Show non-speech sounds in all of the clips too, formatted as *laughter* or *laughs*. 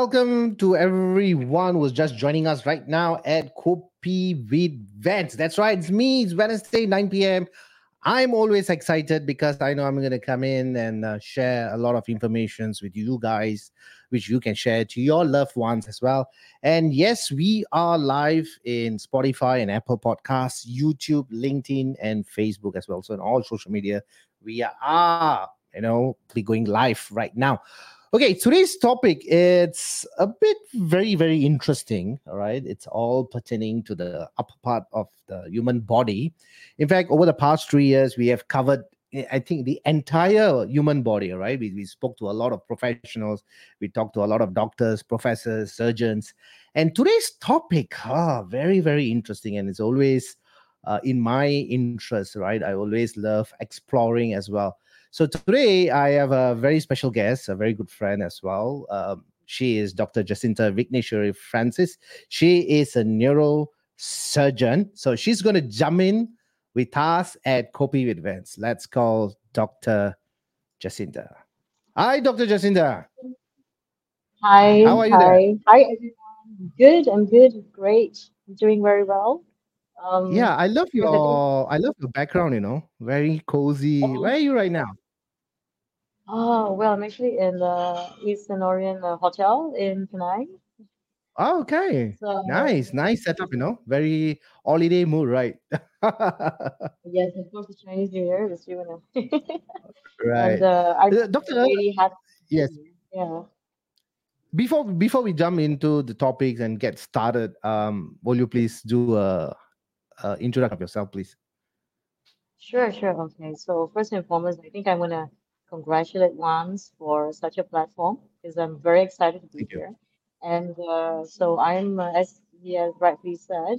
Welcome to everyone who's just joining us right now at Kopi with Vans. That's right, it's me. It's Wednesday, 9 p.m. I'm always excited because I know I'm going to come in and uh, share a lot of information with you guys, which you can share to your loved ones as well. And yes, we are live in Spotify and Apple Podcasts, YouTube, LinkedIn, and Facebook as well. So in all social media, we are, you know, be going live right now. Okay, today's topic it's a bit very very interesting. All right, it's all pertaining to the upper part of the human body. In fact, over the past three years, we have covered eh, I think the entire human body, right? We, we spoke to a lot of professionals, we talked to a lot of doctors, professors, surgeons. And today's topic, ah, very, very interesting. And it's always uh, in my interest, right? I always love exploring as well. So today I have a very special guest, a very good friend as well. Um, she is Dr. Jacintha Vikeneswary Francis. She is a neurosurgeon. So she's going to jump in with us at with Vans. Let's call Dr. Jacintha. Hi, Dr. Jacintha. Hi. How are you hi. There? Hi, everyone. Good. I'm good. Great. I'm doing very well. Um, yeah, I love *laughs* your I love your background. You know, very cozy. Oh. Where are you right now? Oh well, I'm actually in the Eastern Orient uh, Hotel in Penang. Oh, okay, So nice, nice setup. You know, very holiday mood, right? *laughs* yes, of course, the Chinese New Year this year. *laughs* right, and uh, I Uh, Doctor. really had Yes. yeah. Before before we jump into the topics and get started, um, will you please do a uh, introduction of yourself, please? Sure, sure. Okay. So first and foremost, I think I want to congratulate Vans for such a platform because I'm very excited to be Thank you. here. And uh, so I'm, uh, as he has rightly said,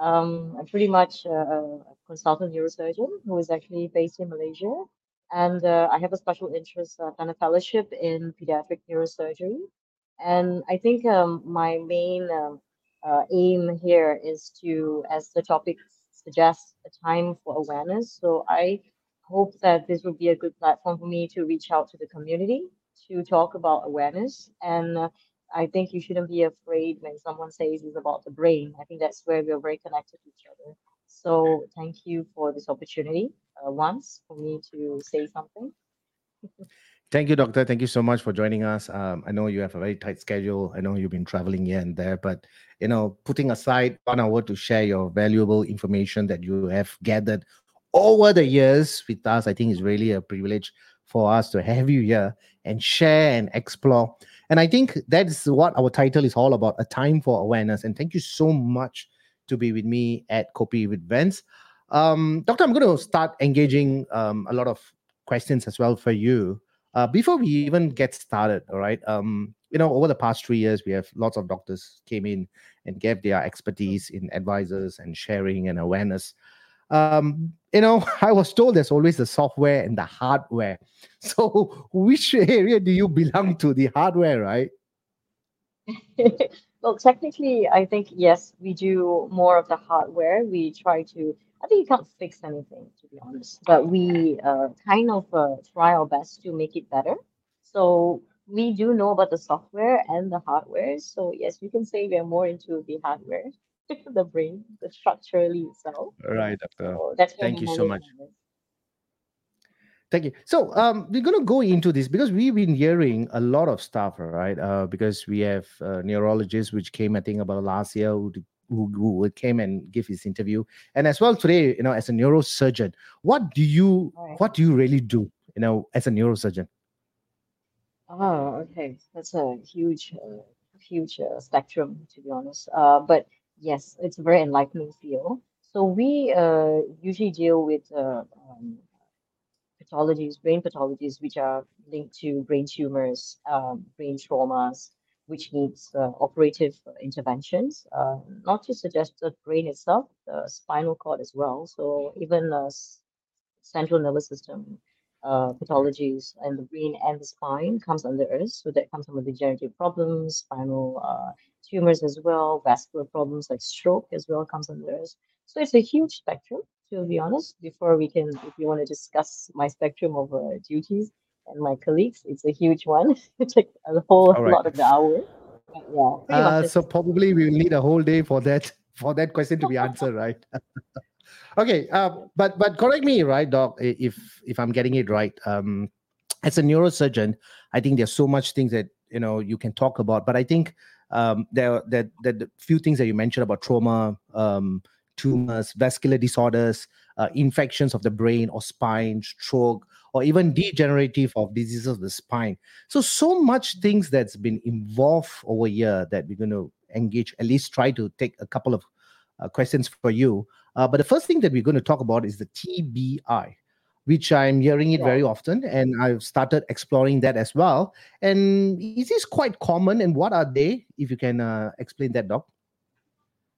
um, I'm pretty much a, a consultant neurosurgeon who is actually based in Malaysia. And uh, I have a special interest, I've done a fellowship in pediatric neurosurgery. And I think um, my main um, uh, aim here is to, as the topic suggests, a time for awareness. So I hope that this would be a good platform for me to reach out to the community to talk about awareness. And uh, I think you shouldn't be afraid when someone says it's about the brain. I think that's where we're very connected to each other. So thank you for this opportunity uh, once for me to say something. *laughs* Thank you, doctor. Thank you so much for joining us. Um, I know you have a very tight schedule. I know you've been traveling here and there, but you know, putting aside one hour to share your valuable information that you have gathered over the years with us, I think it's really a privilege for us to have you here and share and explore. And I think that's what our title is all about: a time for awareness. And thank you so much to be with me at Kopi with Vans. Um, doctor, I'm going to start engaging um, a lot of questions as well for you. Uh, before we even get started, all right. Um, you know, over the past three years, we have lots of doctors came in and gave their expertise in advisors and sharing and awareness. Um, you know, *laughs* I was told there's always the software and the hardware. *laughs* So, which area do you belong to? The hardware, right? *laughs* well, technically, I think yes, we do more of the hardware. We try to I think you can't fix anything, to be honest, but we uh, kind of uh, try our best to make it better. So we do know about the software and the hardware. So yes, you can say we are more into the hardware, *laughs* the brain, the structurally itself. Right, doctor. So that's Thank you so much. Thank you. So um, we're going to go into this because we've been hearing a lot of stuff, right? Uh, because we have uh, neurologists which came, I think, about last year who who, who came and give his interview and as well today you know as a neurosurgeon what do you right. what do you really do you know as a neurosurgeon oh okay that's a huge uh, huge uh, spectrum to be honest uh, but yes it's a very enlightening field so we uh, usually deal with uh, um, pathologies brain pathologies which are linked to brain tumors um, brain traumas which needs uh, operative interventions, uh, not just just the brain itself, the spinal cord as well. So even uh, central nervous system uh, pathologies and the brain and the spine comes under us. So that comes from degenerative problems, spinal uh, tumors as well, vascular problems like stroke as well comes under us. So it's a huge spectrum, to be honest. Before we can, if you want to discuss my spectrum of uh, duties, and my colleagues. It's a huge one. *laughs* it takes a whole right. lot of the hour. Yeah. Uh, so probably we will need a whole day for that *laughs* for that question to be *laughs* answered, right? Okay, uh, but but correct me, right, doc, if if I'm getting it right. Um, as a neurosurgeon, I think there's so much things that you know you can talk about, but I think um, there there the few things that you mentioned about trauma, um, tumors, vascular disorders, uh, infections of the brain or spine, stroke, or even degenerative of diseases of the spine. So so much things that's been involved over here that we're going to engage. At least try to take a couple of uh, questions for you. Uh, but the first thing that we're going to talk about is the TBI which I'm hearing it yeah. very often, and I've started exploring that as well. And is this quite common? And what are they? If you can uh, explain that, Doc.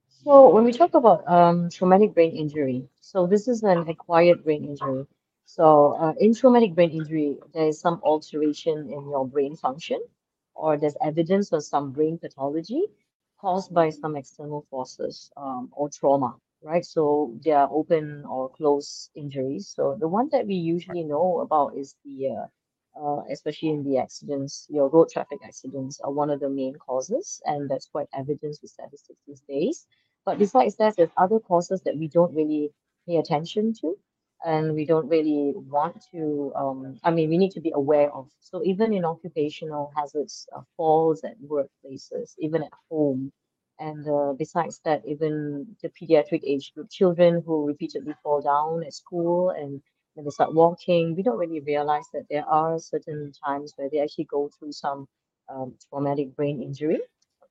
So when we talk about um, traumatic brain injury, so this is an acquired brain injury. So uh, in traumatic brain injury, there is some alteration in your brain function, or there's evidence of some brain pathology caused by some external forces um, or trauma, right? So they are open or closed injuries. So the one that we usually know about is the uh, uh, especially in the accidents, your road traffic accidents are one of the main causes, and that's quite evidence with statistics these days. But besides that, there's other causes that we don't really pay attention to, and we don't really want to. Um, I mean, we need to be aware of. So even in occupational hazards, uh, falls at workplaces, even at home, and uh, besides that, even the pediatric age group children who repeatedly fall down at school and when they start walking, we don't really realize that there are certain times where they actually go through some um, traumatic brain injury.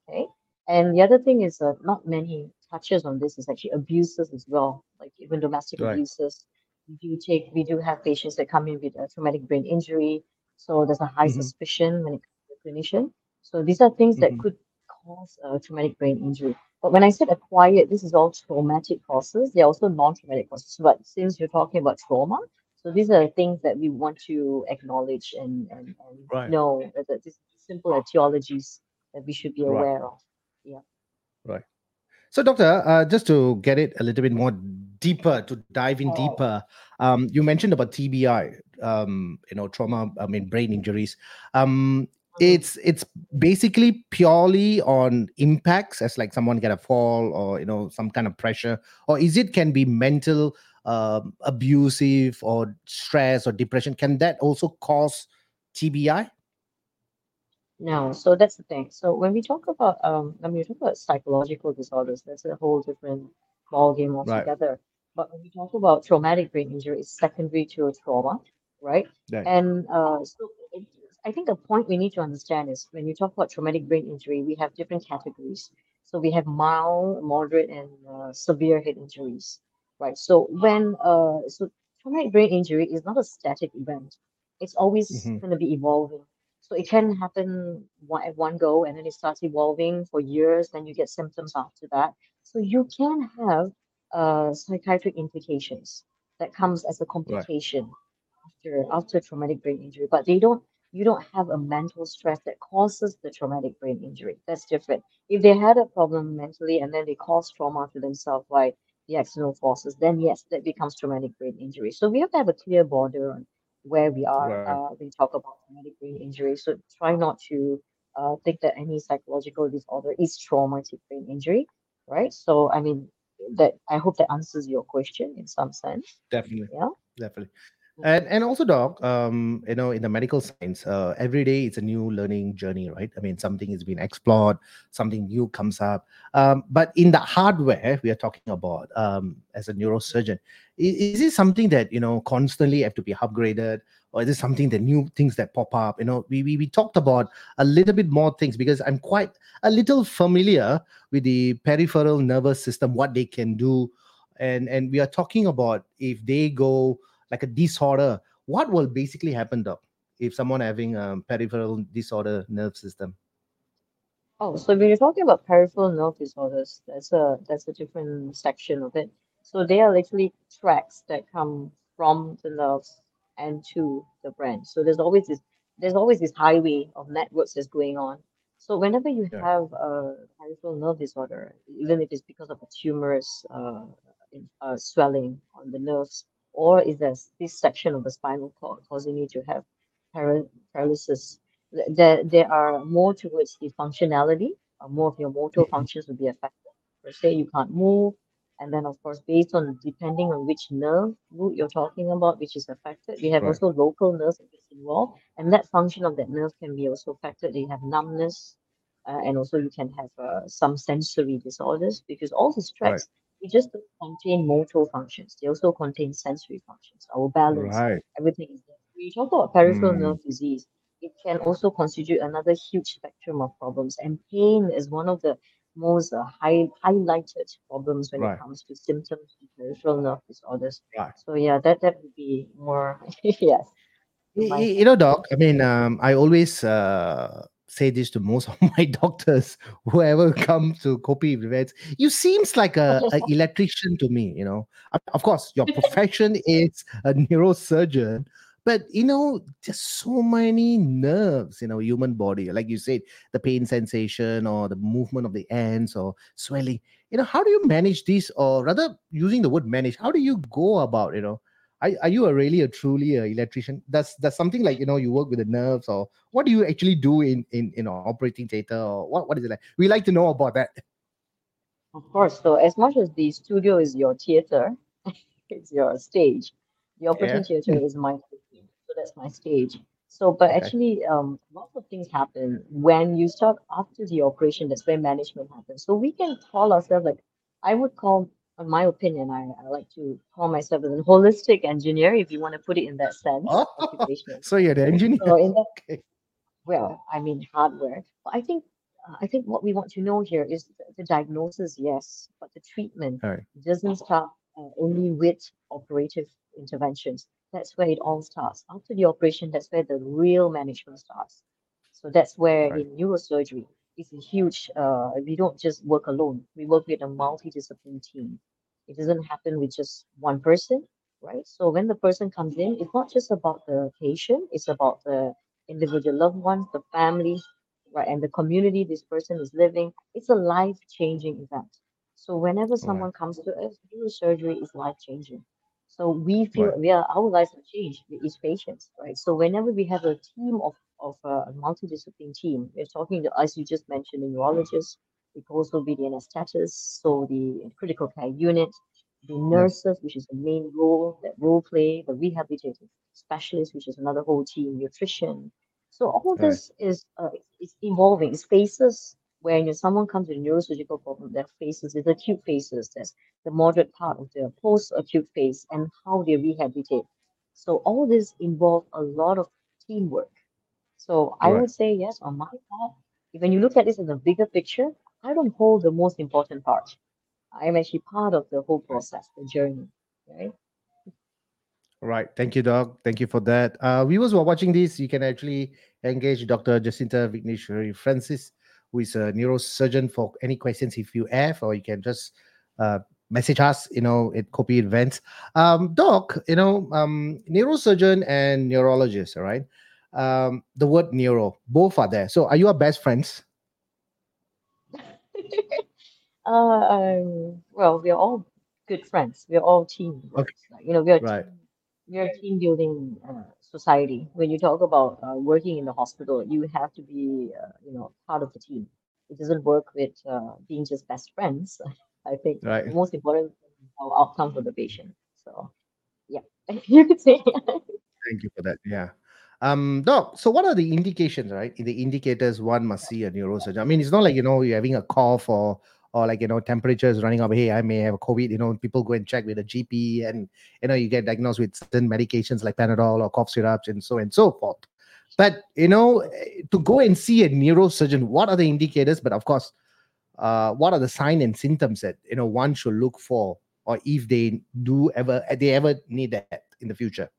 Okay. And the other thing is uh, not many touches on this is actually abuses as well, like even domestic Right. abuses. We do take, we do have patients that come in with a traumatic brain injury. So there's a high Mhm. suspicion when it comes to the clinician. So these are things that Mhm. could cause a traumatic brain injury. But when I said acquired, this is all traumatic causes. They're also non-traumatic causes. But since you're talking about trauma, so these are things that we want to acknowledge and, and, and Right. know that, these simple etiologies that we should be Right. aware of. Yeah. Right. So, doctor, uh, just to get it a little bit more deeper, to dive in Oh. deeper, um, you mentioned about TBI, um, you know, trauma, I mean, brain injuries. Um. It's it's basically purely on impacts, as like someone get a fall or you know some kind of pressure, or is it can be mental, um, abusive or stress or depression? Can that also cause TBI? No, so that's the thing. So when we talk about um, when we talk about psychological disorders, that's a whole different ball game altogether. But when we talk about traumatic brain injury, it's secondary to a trauma, right? Right. And uh, so I think the point we need to understand is when you talk about traumatic brain injury, we have different categories. So we have mild, moderate, and uh, severe head injuries, right? So when uh, so traumatic brain injury is not a static event. It's always Mhm. going to be evolving. So it can happen one, at one go, and then it starts evolving for years. Then you get symptoms after that. So you can have uh, psychiatric implications that comes as a Right. complication after after traumatic brain injury, but they don't you don't have a mental stress that causes the traumatic brain injury. That's different. If they had a problem mentally and then they cause trauma to themselves by the external forces, then yes, that becomes traumatic brain injury. So we have to have a clear border on where we are Right. uh, when we talk about traumatic brain injury. So try not to uh, think that any psychological disorder is traumatic brain injury, right? So I mean that I hope that answers your question in some sense. Definitely. Yeah. Definitely. And and also, doc, um, you know, in the medical science, uh, every day it's a new learning journey, right? I mean, something is being explored, something new comes up. Um, but in the hardware we are talking about, um, as a neurosurgeon, is, is it something that you know constantly have to be upgraded, or is it something that new things that pop up? You know, we we, we talked about a little bit more things because I'm quite a little familiar with the peripheral nervous system, what they can do, and and we are talking about if they go like a disorder, what will basically happen, doc, if someone having a peripheral disorder nerve system? Oh, so when you're talking about peripheral nerve disorders, that's a that's a different section of it. So they are literally tracks that come from the nerves and to the brain. So there's always this there's always this highway of networks that's going on. So whenever you Yeah. have a peripheral nerve disorder, even if it's because of a tumorous uh, uh, swelling on the nerves, or is there this section of the spinal cord causing you to have paralysis th- there there are more towards the functionality. Uh, more of your motor Mhm. functions will be affected. Per se, you can't move, and then of course, based on depending on which nerve root you're talking about, which is affected, we have Right. also local nerves that gets involved, and that function of that nerve can be also affected. You have numbness, uh, and also you can have uh, some sensory disorders because all these Right. They just don't contain motor functions. They also contain sensory functions. Our balance, Right. everything is there. When you talk about peripheral Mm. nerve disease, it can also constitute another huge spectrum of problems. And pain is one of the most uh, high, highlighted problems when it comes to symptoms of peripheral nerve disorders. Right. So yeah, that that would be more *laughs* yes Y- from my y- side. You know, doc. I mean, um, I always uh, say this to most *laughs* of my doctors, whoever come to copy events. You seems like a, a *laughs* electrician to me. You know, of course, your profession *laughs* is a neurosurgeon, but you know, just so many nerves in our human body. Like you said, the pain sensation or the movement of the ends or swelling. You know, how do you manage this, or rather, using the word manage, how do you go about? You know are, are you a really a truly a electrician does does something like you know you work with the nerves or what do you actually do in in in operating theater or what what is it like we like to know about that Of course. So as much as the studio is your theater, *laughs* it's your stage. The operating yeah theater is my so that's my stage. So, but okay actually, um, lots of things happen when you start after the operation. That's where management happens. So we can call ourselves like I would call, in my opinion, I, I like to call myself as a holistic engineer, if you want to put it in that sense, oh so you're the engineer So in that *laughs* okay well, I mean hardware. But I think uh, I think what we want to know here is the, the diagnosis, yes, but the treatment right doesn't start uh, only with operative interventions. That's where it all starts. After the operation, that's where the real management starts. So that's where right in neurosurgery, it's a huge. Uh, we don't just work alone. We work with a multidisciplinary team. It doesn't happen with just one person, right? So when the person comes in, it's not just about the patient. It's about the individual loved ones, the family, right, and the community this person is living. It's a life-changing event. So whenever right someone comes to us, neurosurgery is life-changing. So we feel right we are our lives have changed with each patient, right? So whenever we have a team of of a multidiscipline team, we're talking to as you just mentioned, the neurologist, it could also be the anesthetist, so the critical care unit, the nurses, which is the main role, that role play, the rehabilitative specialist, which is another whole team, nutrition. So all right this is uh, it's, evolving. It's phases you know, someone comes with a neurosurgical problem, there are phases, there's acute phases, there's the moderate part of the post-acute phase and how they rehabilitate. So all this involve a lot of teamwork. So I right would say yes, on my part, when you look at this in the bigger picture, I don't hold the most important part. I am actually part of the whole process, the journey, right? Right. Thank you, Doc. Thank you for that. Uh, viewers who are watching this, you can actually engage Dr. Jacintha Vikeneswary Francis, who is a neurosurgeon for any questions if you have, or you can just uh, message us, you know, at Copy Events. Um, Doc, you know, um, neurosurgeon and neurologist, all right? Um, the word neuro, both are there. So are you our best friends? *laughs* Uh, um, well, we're all good friends. We're all team Okay. Like, you know, we're Right. team, we're team building uh, society. When you talk about uh, working in the hospital, you have to be, uh, you know, part of the team. It doesn't work with uh, being just best friends. *laughs* I think the Right. most important is our outcome for the patient. So, yeah, *laughs* you could say. Thank you for that. Yeah. Um, Doc, so what are the indications, right? The indicators one must see a neurosurgeon. I mean, it's not like, you know, you're having a cough or or like, you know, temperature is running up. Hey, I may have COVID. You know, people go and check with a GP and, you know, you get diagnosed with certain medications like Panadol or cough syrups and so and so forth. But, you know, eh, to go and see a neurosurgeon, what are the indicators? But of course, uh, what are the sign and symptoms that, you know, one should look for or if they do ever, they ever need that in the future?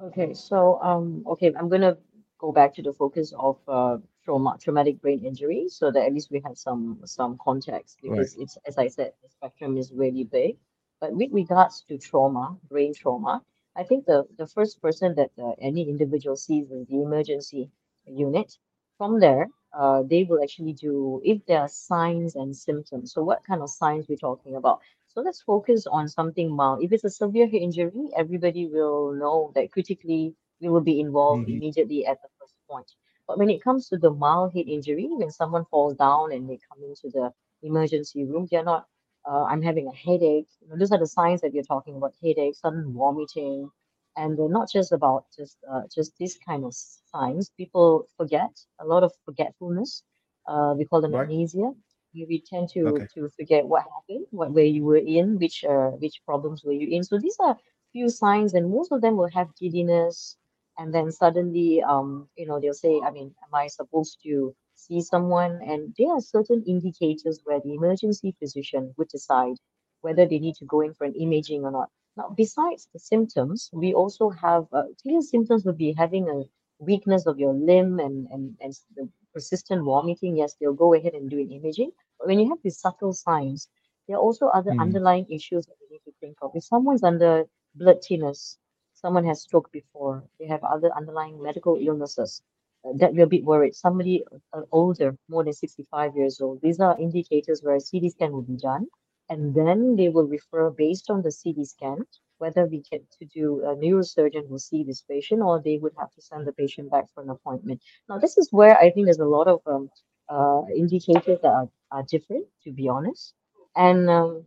Okay, so um, okay, I'm gonna go back to the focus of uh, trauma, traumatic brain injury, so that at least we have some some context Right. because it's as I said, the spectrum is really big. But with regards to trauma, brain trauma, I think the the first person that uh, any individual sees is the emergency unit. From there, uh, they will actually do if there are signs and symptoms. So what kind of signs we're talking about? So let's focus on something mild. If it's a severe head injury, everybody will know that critically we will be involved Mhm. immediately at the first point. But when it comes to the mild head injury, when someone falls down and they come into the emergency room, they're not, uh, I'm having a headache. You know, those are the signs that you're talking about headache, sudden vomiting. And they're not just about just uh, just this kind of signs. People forget a lot of forgetfulness. Uh, we call them Right. amnesia. We, we tend to Okay. to forget what happened, what where you were in, which uh, which problems were you in. So these are few signs, and most of them will have giddiness, and then suddenly, um, you know, they'll say, I mean, am I supposed to see someone? And there are certain indicators where the emergency physician would decide whether they need to go in for an imaging or not. Now, besides the symptoms, we also have uh, clear symptoms would be having a weakness of your limb and, and, and the persistent vomiting. Yes, they'll go ahead and do an imaging. When you have these subtle signs, there are also other Mm. underlying issues that we need to think of. If someone's under blood thinners, someone has stroke before, they have other underlying medical illnesses, uh, that we're a bit worried. Somebody uh, older, more than 65 years old, these are indicators where a CT scan will be done. And then they will refer based on the CT scan whether we get to do a neurosurgeon will see this patient or they would have to send the patient back for an appointment. Now, this is where I think there's a lot of um, uh, indicators that are, are different, to be honest. And um,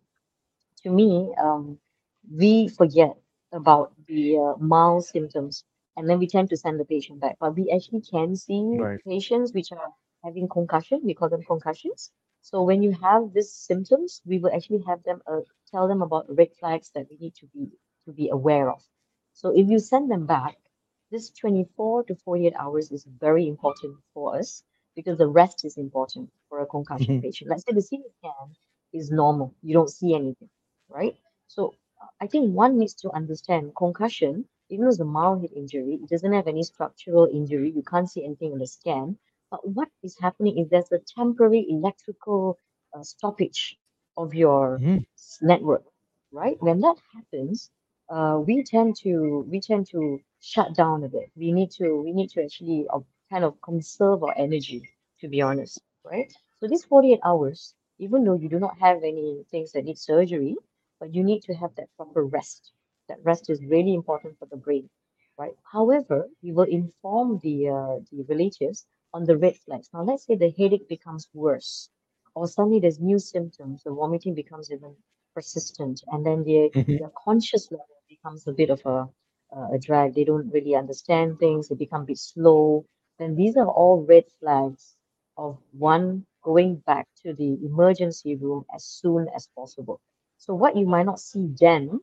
to me, um, we forget about the uh, mild symptoms and then we tend to send the patient back. But we actually can see Right. patients which are having concussion, we call them concussions. So when you have these symptoms, we will actually have them uh, tell them about red flags that we need to be to be aware of. So if you send them back, this 24 to 48 hours is very important for us because the rest is important for a concussion Mhm. patient. Let's say the CT scan is normal, you don't see anything, right? So I think one needs to understand concussion, even though it's a mild head injury, it doesn't have any structural injury, you can't see anything on the scan. But what is happening is there's a temporary electrical uh, stoppage of your Mhm. network, right? When that happens, uh, we tend to we tend to shut down a bit. We need to we need to actually uh, kind of conserve our energy, to be honest, right? So these 48 hours, even though you do not have any things that need surgery, but you need to have that proper rest. That rest is really important for the brain, right? However, we will inform the uh, the relatives on the red flags. Now, let's say the headache becomes worse, or suddenly there's new symptoms, the vomiting becomes even persistent, and then their Mhm. their conscious level becomes a bit of a uh, a drag. They don't really understand things. They become a bit slow. Then these are all red flags of one going back to the emergency room as soon as possible. So what you might not see then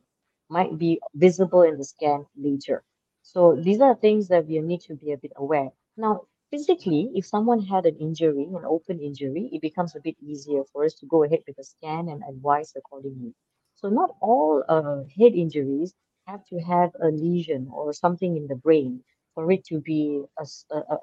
might be visible in the scan later. So these are things that we need to be a bit aware. Now, physically, if someone had an injury, an open injury, it becomes a bit easier for us to go ahead with a scan and advise accordingly. So not all uh, head injuries have to have a lesion or something in the brain for it to be a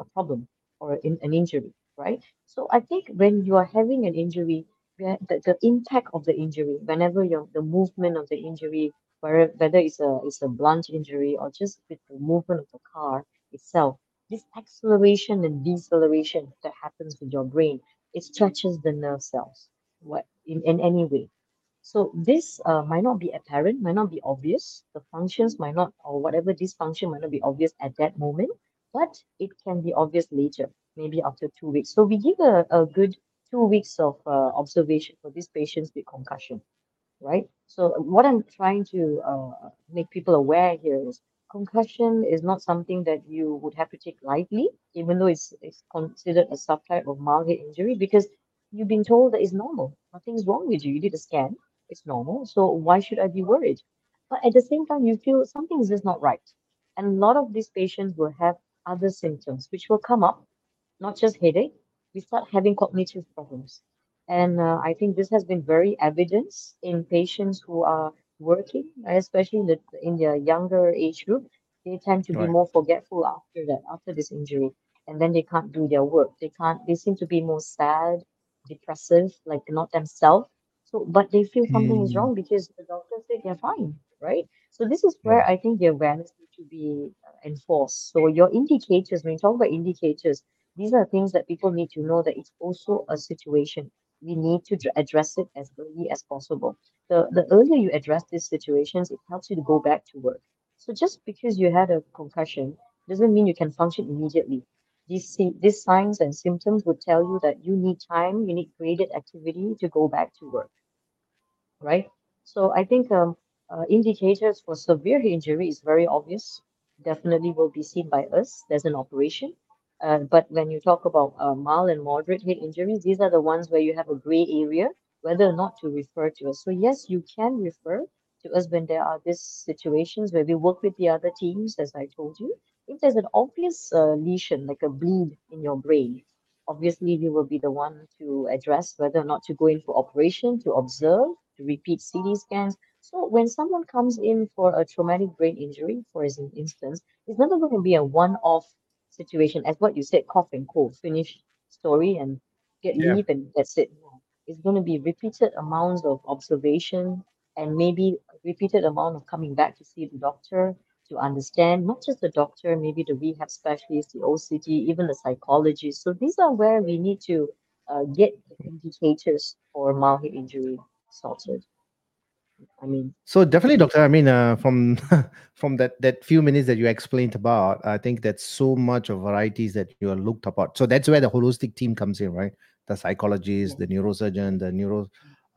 a problem or in, an injury, right? So I think when you are having an injury, the, the impact of the injury, whenever you're the movement of the injury, whether, whether it's a it's a blunt injury or just with the movement of the car itself, this acceleration and deceleration that happens with your brain, it stretches the nerve cells, what in, in any way. So this uh, might not be apparent, might not be obvious. The functions might not, or whatever this function might not be obvious at that moment, but it can be obvious later, maybe after two weeks. So we give a, a good two weeks of uh, observation for these patients with concussion right? So what I'm trying to uh, make people aware here is concussion is not something that you would have to take lightly, even though it's, it's considered a subtype of mild head injury, because you've been told that it's normal. Nothing's wrong with you. You did a scan, it's normal. So why should I be worried? But at the same time, you feel something is just not right. And a lot of these patients will have other symptoms which will come up not just headache, we start having cognitive problems. And uh, I think this has been very evident in patients who are working, especially in, the, in their younger age group. They tend to be more forgetful after that, after this injury, and then they can't do their work. They can't. They seem to be more sad, depressive, like not themselves. So, but they feel something is Mm. wrong because the doctor said they're fine, right? So this is where. I think the awareness needs to be uh, enforced. So your indicators, when you talk about indicators, these are things that people need to know that it's also a situation. We need to address it as early as possible. The, the earlier you address these situations, it helps you to go back to work. So just because you had a concussion doesn't mean you can function immediately. these these signs and symptoms would tell you that you need time, you need graded activity to go back to work right? So I think um, uh, indicators for severe injury is very obvious. Definitely will be seen by us. There's an operation. Uh, but when you talk about uh, mild and moderate head injuries, these are the ones where you have a gray area, whether or not to refer to us. So yes, you can refer to us when there are these situations where we work with the other teams, as I told you. If there's an obvious uh, lesion, like a bleed in your brain, obviously we will be the one to address whether or not to go in for operation, to observe, repeat CT scans. So when someone comes in for a traumatic brain injury, for instance, it's not going to be a one-off situation, as what you said, cough and cold, finish story and get Yeah. leave and that's it. It's going to be repeated amounts of observation and maybe a repeated amount of coming back to see the doctor to understand, not just the doctor, maybe the rehab specialist, the OCT, even the psychologist. So these are where we need to uh, get the indicators for mild head injury sorted. I mean, So definitely, doctor. I mean, uh, from *laughs* from that that few minutes that you explained about, I think that's so much of varieties that you are looked about. So that's where the holistic team comes in, right? The psychologist, the neurosurgeon, the neuro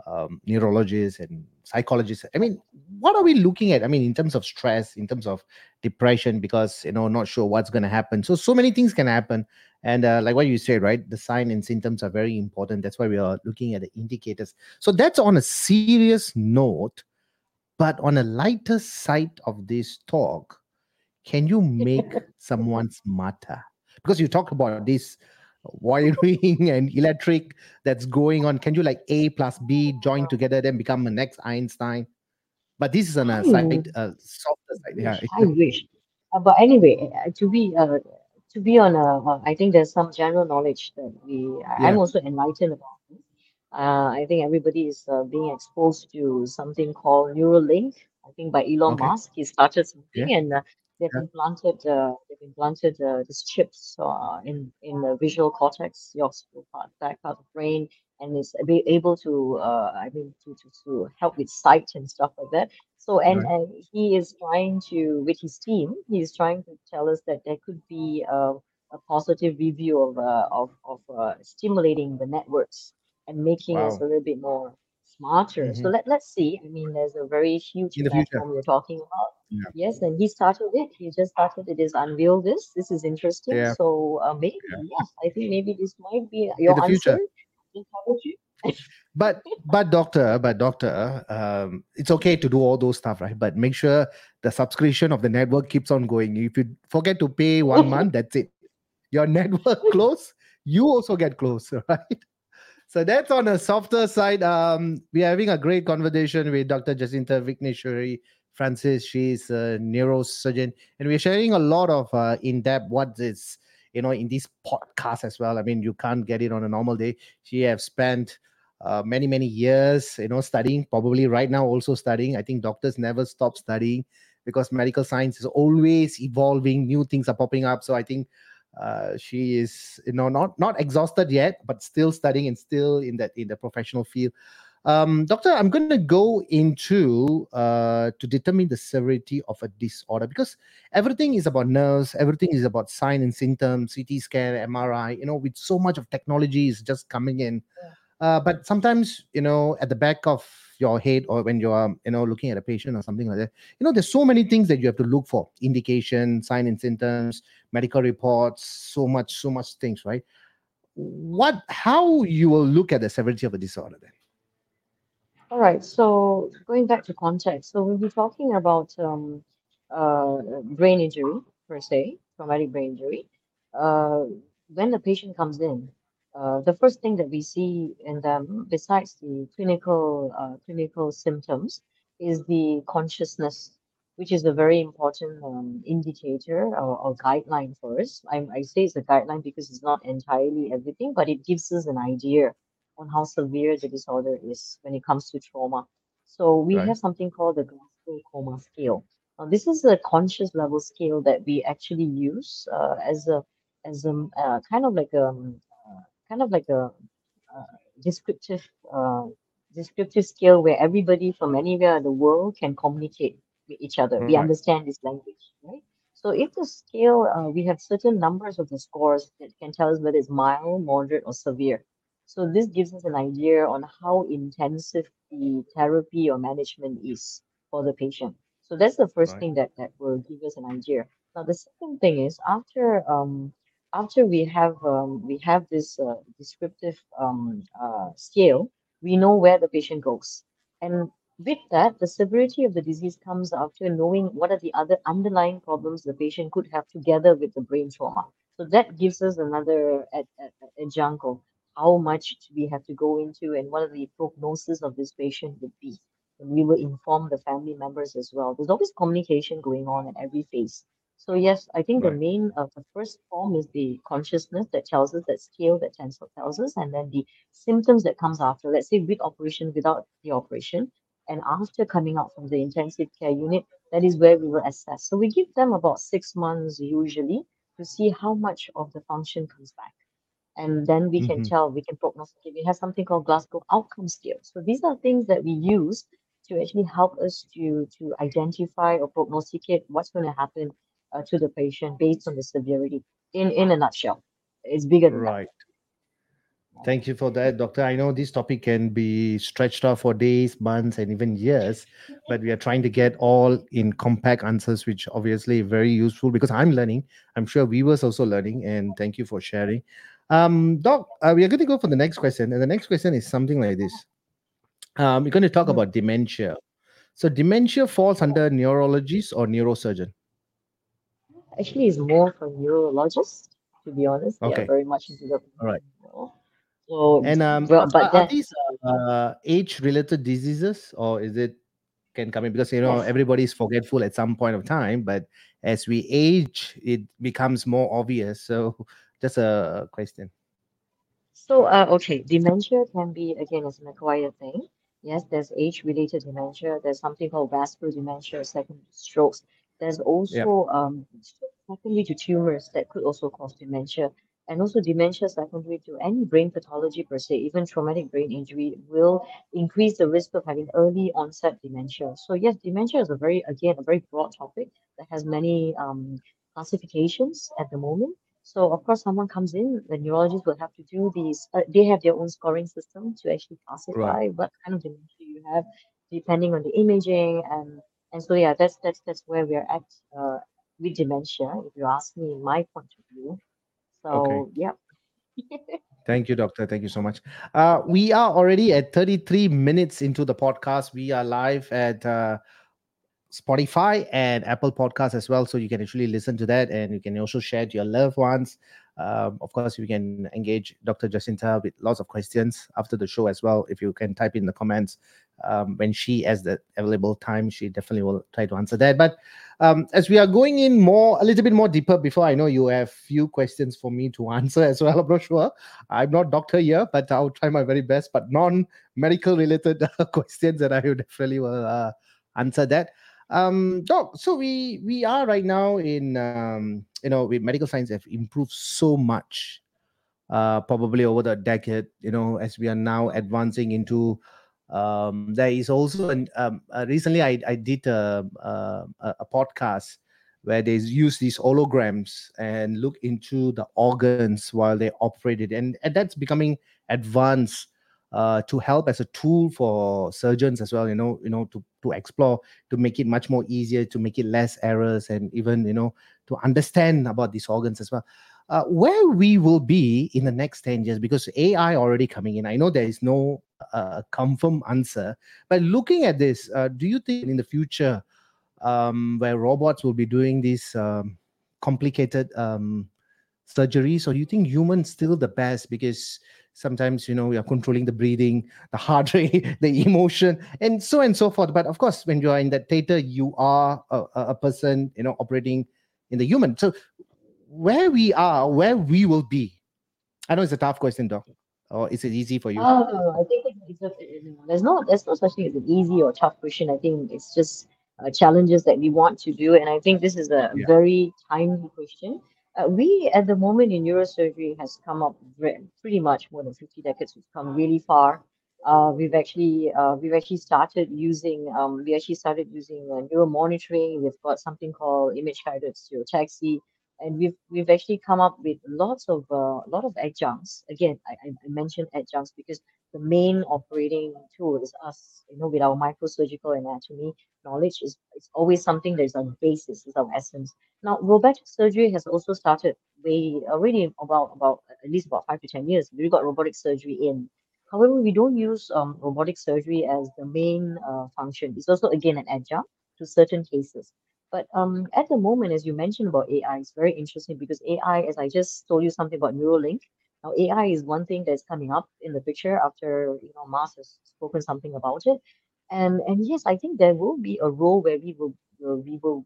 um, neurologist, and psychologists I mean, what are we looking at? I mean, in terms of stress, in terms of depression, because you know, not sure what's going to happen. So so many things can happen, and uh, like what you said, right? The sign and symptoms are very important. That's why we are looking at the indicators. So that's on a serious note. But on a lighter side of this talk, can you make *laughs* someone smarter? Because you talk about this wiring *laughs* and electric that's going on. Can you like A plus B join together, then become the next Einstein? But this is on a I side, uh, softer side. Yeah. I wish. Uh, but anyway, uh, to be uh, to be on a, uh, I think there's some general knowledge that we. I- I'm also enlightened about this. Uh, I think everybody is uh, being exposed to something called Neuralink. I think by Elon Okay. Musk, he started something, Yeah. and uh, they've Yeah. implanted uh, they've implanted uh, these chips uh, in in the visual cortex, your part, back part of the brain, and is be able to uh, I mean to, to to help with sight and stuff like that. So and, Right. and he is trying to with his team, he's trying to tell us that there could be uh, a positive review of uh, of of uh, stimulating the networks and making us a little bit more smarter. So Mhm. let let's see. I mean, there's a very huge the future. platform you're talking about. Yeah. Yes, and he started it. He just started it. Is unveiled this. This is interesting. Yeah. So uh, maybe Yeah. yes, I think maybe this might be In your the future. answer. But but doctor, but doctor, um, it's okay to do all those stuff, right? But make sure the subscription of the network keeps on going. If you forget to pay one *laughs* month, that's it. Your network *laughs* close, you also get close, *laughs* right? So that's on a softer side. Um, we're having a great conversation with Dr. Jacintha Vikeneswary Francis. She's a neurosurgeon, and we're sharing a lot of uh, in-depth what is you know in this podcast as well. I mean, you can't get it on a normal day. She have spent uh, many many years you know studying probably right now also studying i think doctors never stop studying because medical science is always evolving new things are popping up so i think uh, she is you know not not exhausted yet but still studying and still in that in the professional field um, doctor i'm going to go into uh, to determine the severity of a disorder because everything is about nerves everything is about sign and symptoms ct scan mri you know with so much of technology is just coming in. Uh, but sometimes you know at the back of your head or when you're you know looking at a patient or something like that you know there's so many things that you have to look for. Indication sign and symptoms medical reports so much so much things right? What how you will look at the severity of a disorder then All right, so going back to context, so we'll be talking about um, uh, brain injury per se, traumatic brain injury. Uh, when the patient comes in, uh, the first thing that we see in them, besides the clinical uh, clinical symptoms, is the consciousness, which is a very important um, indicator or, or guideline for us. I, I say it's a guideline because it's not entirely everything, but it gives us an idea on how severe the disorder is when it comes to trauma. So we Right. have something called the Glasgow Coma Scale. Now, this is a conscious level scale that we actually use uh, as a as a uh, kind of like a um, uh, kind of like a uh, descriptive uh, descriptive scale where everybody from anywhere in the world can communicate with each other. We understand this language, right? So if the scale, uh, we have certain numbers of the scores that can tell us whether it's mild, moderate, or severe. So this gives us an idea on how intensive the therapy or management is for the patient. So that's the first Right. thing that that will give us an idea. Now the second thing is after um after we have um we have this uh, descriptive um uh, scale, we know where the patient goes. And with that, the severity of the disease comes after knowing what are the other underlying problems the patient could have together with the brain trauma. So that gives us another ad- ad- adjunct of how much we have to go into and what are the prognosis of this patient would be. And we will inform the family members as well. There's always communication going on at every phase. So yes, I think the Right. main, uh, the first form is the consciousness that tells us that scale that tells tells us, and then the symptoms that comes after. Let's say with operation, without the operation, and after coming out from the intensive care unit, that is where we will assess. So we give them about six months usually to see how much of the function comes back and then we can Mhm. tell, we can prognosticate. We have something called Glasgow Outcome Scale. So these are things that we use to actually help us to to identify or prognosticate what's going to happen uh, to the patient based on the severity. In in a nutshell, it's bigger than that. Right. Thank you for that, Doctor. I know this topic can be stretched out for days, months, and even years, but we are trying to get all in compact answers, which obviously very useful because I'm learning. I'm sure viewers also learning, and thank you for sharing. Um, Doc, uh, we are going to go for the next question, and the next question is something like this. Um, we're going to talk Mhm. about dementia. So, dementia falls under neurologist or neurosurgeon. Actually, it's more for neurologist, To be honest, they are Okay, very much into the all right. So And um, well, are, but are these uh, age-related diseases, or is it can come in because you know yes. everybody's forgetful at some point of time but as we age it becomes more obvious so just a question So, uh, okay, dementia can be, again, it's an acquired thing. Yes, there's age-related dementia. There's something called vascular dementia, second strokes. There's yeah also um, stroke secondary to tumors that could also cause dementia. And also dementia secondary to any brain pathology per se, even traumatic brain injury will increase the risk of having early onset dementia. So yes, dementia is a very, again, a very broad topic that has many um, classifications at the moment. So of course, someone comes in, the neurologist will have to do these. Uh, they have their own scoring system to actually right classify what kind of dementia you have, depending on the imaging and and so yeah, that's that's that's where we're at uh, with dementia. If you ask me, my point of view. okay So yeah. *laughs* thank you doctor thank you so much uh we are already at 33 minutes into the podcast we are live at uh Spotify and Apple Podcasts as well. So you can actually listen to that and you can also share to your loved ones. Um, of course, you can engage Dr. Jacintha with lots of questions after the show as well. If you can type in the comments um, when she has the available time, she definitely will try to answer that. But um, as we are going in more, a little bit more deeper, before I know you have few questions for me to *laughs* answer as well. I'm not sure. I'm not doctor here, but I'll try my very best. But non-medical related *laughs* questions that I definitely will uh, answer that um doc so we we are right now in um you know with medical science have improved so much uh probably over the decade you know as we are now advancing into um there is also an um uh, recently i i did a, a a a podcast where they use these holograms and look into the organs while they operate it. And, and that's becoming advanced uh, to help as a tool for surgeons as well you know you know to to explore to make it much more easier to make it less errors and even you know to understand about these organs as well. Uh, where we will be in the next 10 years because ai already coming in i know there is no uh, confirmed answer but looking at this uh, do you think in the future um, where robots will be doing these um, complicated um, surgeries or do you think humans still the best? Because sometimes you know we are controlling the breathing the heart *laughs* rate the emotion and so and so forth. But of course when you are in that theater you are a, a person you know operating in the human. So where we are where we will be i know it's a tough question doc or is it easy for you? Oh, I think it's, there's no there's no such thing as an easy or tough question. I think it's just uh, challenges that we want to do, and I think this is a yeah. very timely question. Uh, we at the moment in neurosurgery has come up pretty much more than 50 decades. We've come really far. Uh, we've actually uh, we've actually started using um, we actually started using uh, neuro monitoring. We've got something called image guided stereotaxy and we've we've actually come up with lots of uh, lot of adjuncts. Again, I I mentioned adjuncts because the main operating tool is us. You know, with our microsurgical anatomy knowledge is it's always something that is our basis, is our essence. Now, robotic surgery has also started way already about about at least about five to ten years. We got robotic surgery in. However, we don't use um, robotic surgery as the main uh, function. It's also again an adjunct to certain cases. But um, at the moment, as you mentioned about AI, it's very interesting because AI, as I just told you something about Neuralink, now AI is one thing that's coming up in the picture after you know Musk has spoken something about it. And and yes, I think there will be a role where we will we will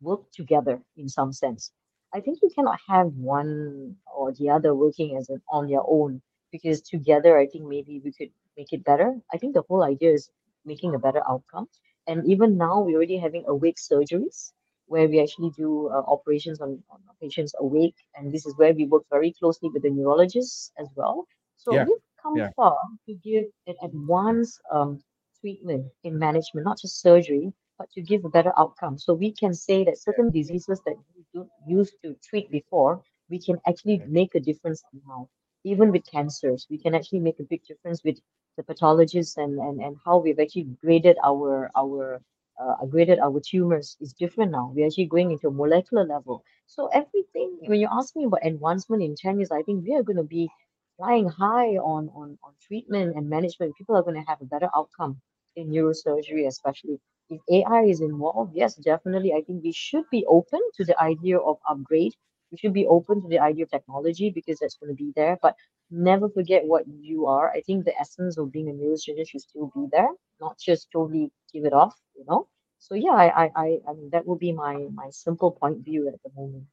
work together in some sense. I think you cannot have one or the other working as an on their own because together I think maybe we could make it better. I think the whole idea is making a better outcome. And even now we're already having awake surgeries where we actually do uh, operations on, on patients awake. And this is where we work very closely with the neurologists as well. So Yeah, we've come yeah, far to give an advanced um, treatment in management, not just surgery, but to give a better outcome. So we can say that certain diseases that we don't used to treat before, we can actually make a difference now. Even with cancers, we can actually make a big difference with the pathologists and, and, and how we've actually graded our our uh, graded our tumors is different now. We're actually going into a molecular level. So everything, when you ask me about advancement in 10 years, I think we are going to be flying high on, on, on treatment and management. People are going to have a better outcome in neurosurgery, especially. If AI is involved, yes, definitely. I think we should be open to the idea of upgrade. We should be open to the idea of technology because that's going to be there. But never forget what you are. I think the essence of being a neurosurgeon should still be there, not just totally give it off, you know. So yeah, I, I, I, I mean that would be my my simple point view at the moment.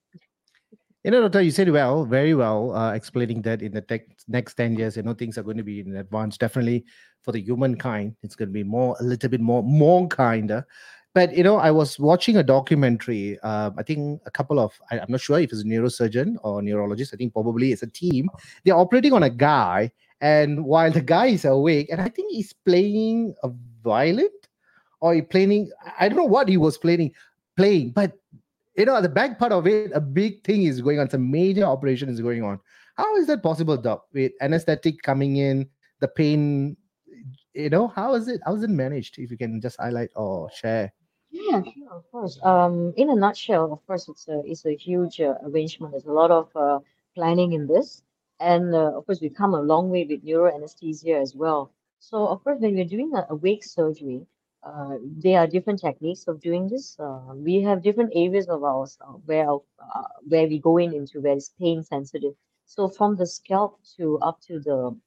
You know, Doctor, you said well, very well, uh, explaining that in the tech, next 10 years, you know, things are going to be in advance. Definitely for the humankind, it's going to be more, a little bit more, more kinder. But, you know, I was watching a documentary, um, I think a couple of, I, I'm not sure if it's a neurosurgeon or neurologist, I think probably it's a team. They're operating on a guy, and while the guy is awake, and I think he's playing a violin or he playing, I don't know what he was playing, playing, but you know, at the back part of it, a big thing is going on. Some major operation is going on. How is that possible, Doc? With anesthetic coming in, the pain, you know, how is it? How is it managed? If you can just highlight or share. Yeah, sure, of course. Um, in a nutshell, of course, it's a it's a huge uh, arrangement. There's a lot of uh, planning in this, and uh, of course, we've come a long way with neuroanesthesia as well. So, of course, when we're doing a awake surgery, uh, there are different techniques of doing this. Uh, we have different areas of ours uh, where uh, where we go in into where it's pain sensitive. So, from the scalp to up to the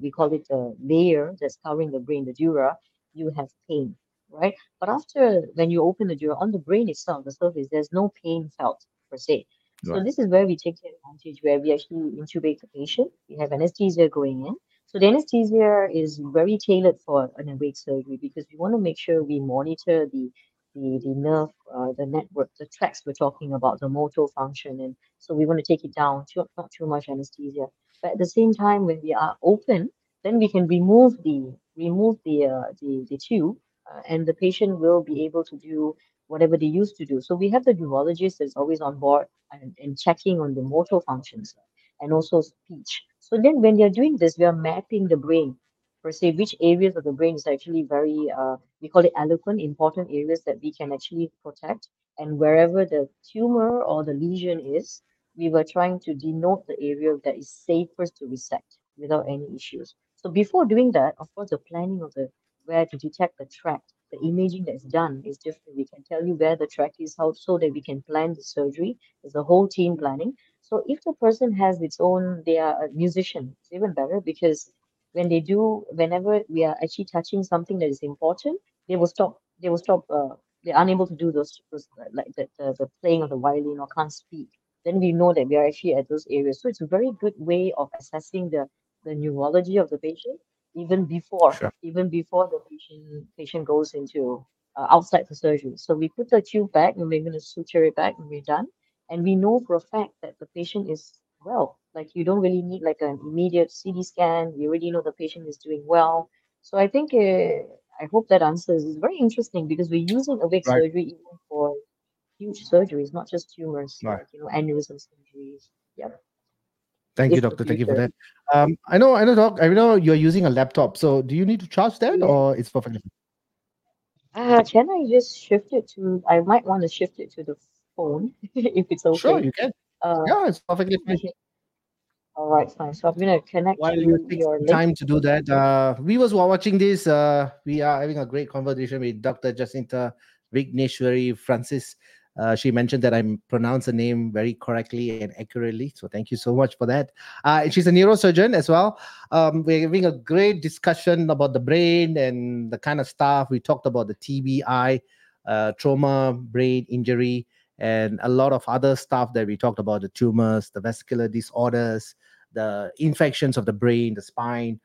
we call it the layer that's covering the brain, the dura, you have pain right? But after when you open the dura on the brain itself, the surface, there's no pain felt per se. So this is where we take the advantage where we actually intubate the patient. We have anesthesia going in. So the anesthesia is very tailored for an awake surgery because we want to make sure we monitor the the, the nerve, uh, the network, the tracks we're talking about, the motor function, and so we want to take it down, too, not too much anesthesia. But at the same time, when we are open, then we can remove the remove the uh, the the tube uh, and the patient will be able to do whatever they used to do. So we have the neurologist that's always on board and, and checking on the motor functions and also speech. So then when they're doing this, we are mapping the brain per se, which areas of the brain is actually very, uh, we call it eloquent, important areas that we can actually protect. And wherever the tumor or the lesion is, we were trying to denote the area that is safest to resect without any issues. So before doing that, of course, the planning of the where to detect the track. The imaging that's done is different. We can tell you where the track is, how so that we can plan the surgery. There's a whole team planning. So if the person has its own, they are a musician, it's even better because when they do, whenever we are actually touching something that is important, they will stop. They will stop. Uh, they're unable to do those, those uh, like the, the the playing of the violin or can't speak. Then we know that we are actually at those areas. So it's a very good way of assessing the the neurology of the patient even before Sure. even before the patient patient goes into uh, outside the surgery. So we put the tube back and we're going to suture it back and we're done. And we know for a fact that the patient is well. Like you don't really need like an immediate CT scan. We already know the patient is doing well. So I think uh, I hope that answers. It's very interesting because we're using awake Right. surgery even for huge surgeries, not just tumors, Right. like you know, aneurysm surgeries. Yep. Thank you, If doctor. Thank you for that. Um, I know, I know, doc. I know you're using a laptop. So, do you need to charge that, Yeah. or it's perfectly? Uh, can I just shift it to? I might want to shift it to the phone *laughs* if it's okay. Sure, you can. Uh, Yeah, it's perfectly fine. All right, fine. So I'm gonna connect While to you take your some link. time to do that, uh, viewers who are watching this, uh, we are having a great conversation with Dr. Jacintha Vikeneswary Francis. Uh, she mentioned that I pronounced the name very correctly and accurately. So thank you so much for that. Uh, and she's a neurosurgeon as well. Um, we're having a great discussion about the brain and the kind of stuff. We talked about the TBI, uh, trauma, brain injury, and a lot of other stuff that we talked about the tumors, the vascular disorders, the infections of the brain, the spine,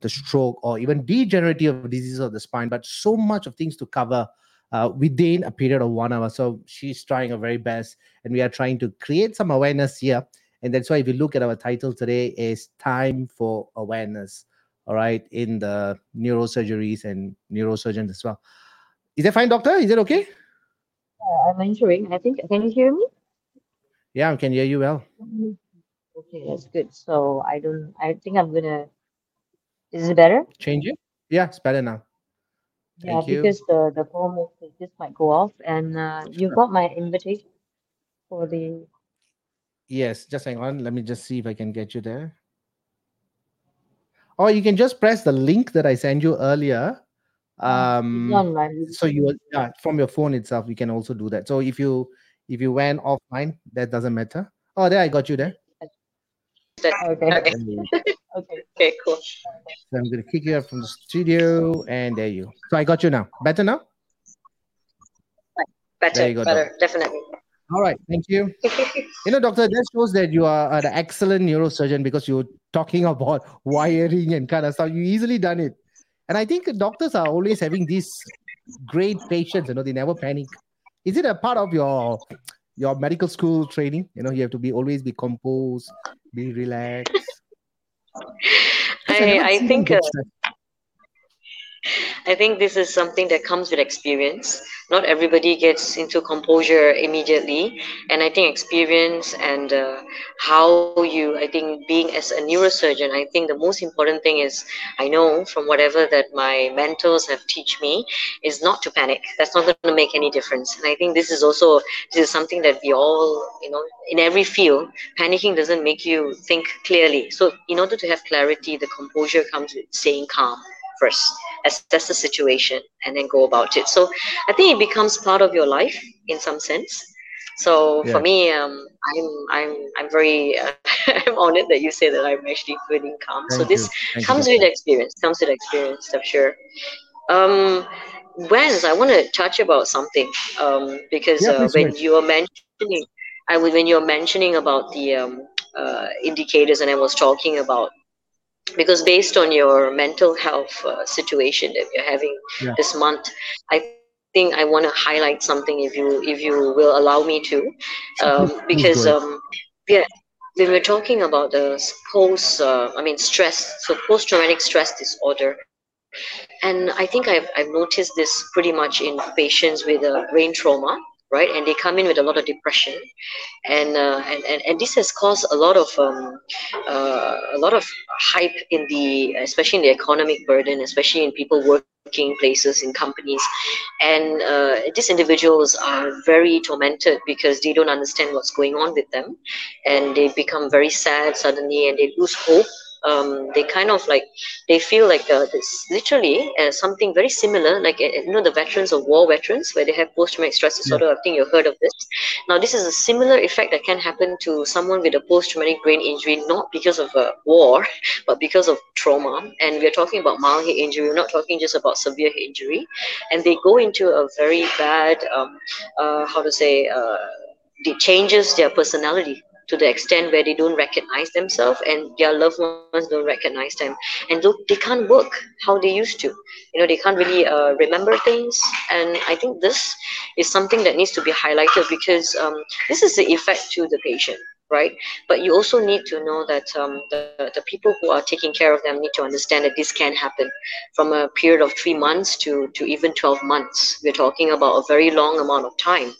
the stroke, or even degenerative diseases of the spine, but so much of things to cover uh, within a period of one hour. So she's trying her very best, and we are trying to create some awareness here. And that's why if you look at our title today is time for awareness. All right, in the neurosurgeries and neurosurgeons as well. Is that fine, doctor? Is that okay? Uh, I'm entering. I think. Can you hear me? Yeah, I can hear you well. Okay, that's good. So I don't. I think I'm gonna. Is it better? Change it. Yeah, it's better now. Yeah, Thank you. because the the phone this might go off, and uh, you've got my invitation for the. Yes, just hang on. Let me just see if I can get you there. Or you can just press the link that I sent you earlier. It's Um, on my. so you yeah, from your phone itself, you can also do that. So if you if you went offline, that doesn't matter. Oh, there I got you there. Okay. Okay. There you go. Okay. Okay, cool. So I'm gonna kick you out from the studio, and there you. So I got you now. Better now. Better, you go, better, definitely. All right, thank you. *laughs* You know, doctor, that shows that you are an excellent neurosurgeon because you're talking about *laughs* wiring and kind of stuff. You easily done it, and I think doctors are always having these great patients. You know, they never panic. Is it a part of your your medical school training? You know, you have to be always be composed, be relaxed. *laughs* I, never I think uh. I think this is something that comes with experience. Not everybody gets into composure immediately, and I think experience and uh, how you, I think, being as a neurosurgeon, I think the most important thing is I know from whatever that my mentors have teach me is not to panic. That's not going to make any difference. And I think this is also this is something that we all, you know, in every field, panicking doesn't make you think clearly. So in order to have clarity, the composure comes with staying calm first assess the situation and then go about it. So i think it becomes part of your life in some sense. So Yeah. for me um, i'm i'm i'm very uh, *laughs* i'm honored that you say that i'm actually good and calm. So this. You, comes with experience comes with experience i'm sure. Um Vans, I want to touch about something um, because Yeah, uh, when you were mentioning, I was when you were mentioning about the um, uh, indicators, and I was talking about because based on your mental health uh, situation that you're having Yeah. this month, I think I want to highlight something if you if you will allow me to, um, because um, yeah, when we're talking about the post, uh, I mean stress, so post traumatic stress disorder, and I think I've I've noticed this pretty much in patients with a brain trauma, right? And they come in with a lot of depression, and uh, and, and and this has caused a lot of um, uh, a lot of hype in the especially in the economic burden, especially in people working places in companies, and uh, these individuals are very tormented because they don't understand what's going on with them, and they become very sad suddenly, and they lose hope. Um, they kind of like they feel like uh, this literally uh, something very similar like uh, you know the veterans of war veterans where they have post-traumatic stress disorder i think you've heard of this. Now this is a similar effect that can happen to someone with a post-traumatic brain injury not because of a war *laughs* but because of trauma. And we're talking about mild head injury we're not talking just about severe head injury. And they go into a very bad um, uh, how to say uh, it changes their personality to the extent where they don't recognize themselves and their loved ones don't recognize them. And look they can't work how they used to. You know they can't really uh, remember things. And i think this is something that needs to be highlighted because um, this is the effect to the patient right? But you also need to know that um, the, the people who are taking care of them need to understand that this can happen from a period of three months to, to even 12 months. We're talking about a very long amount of time.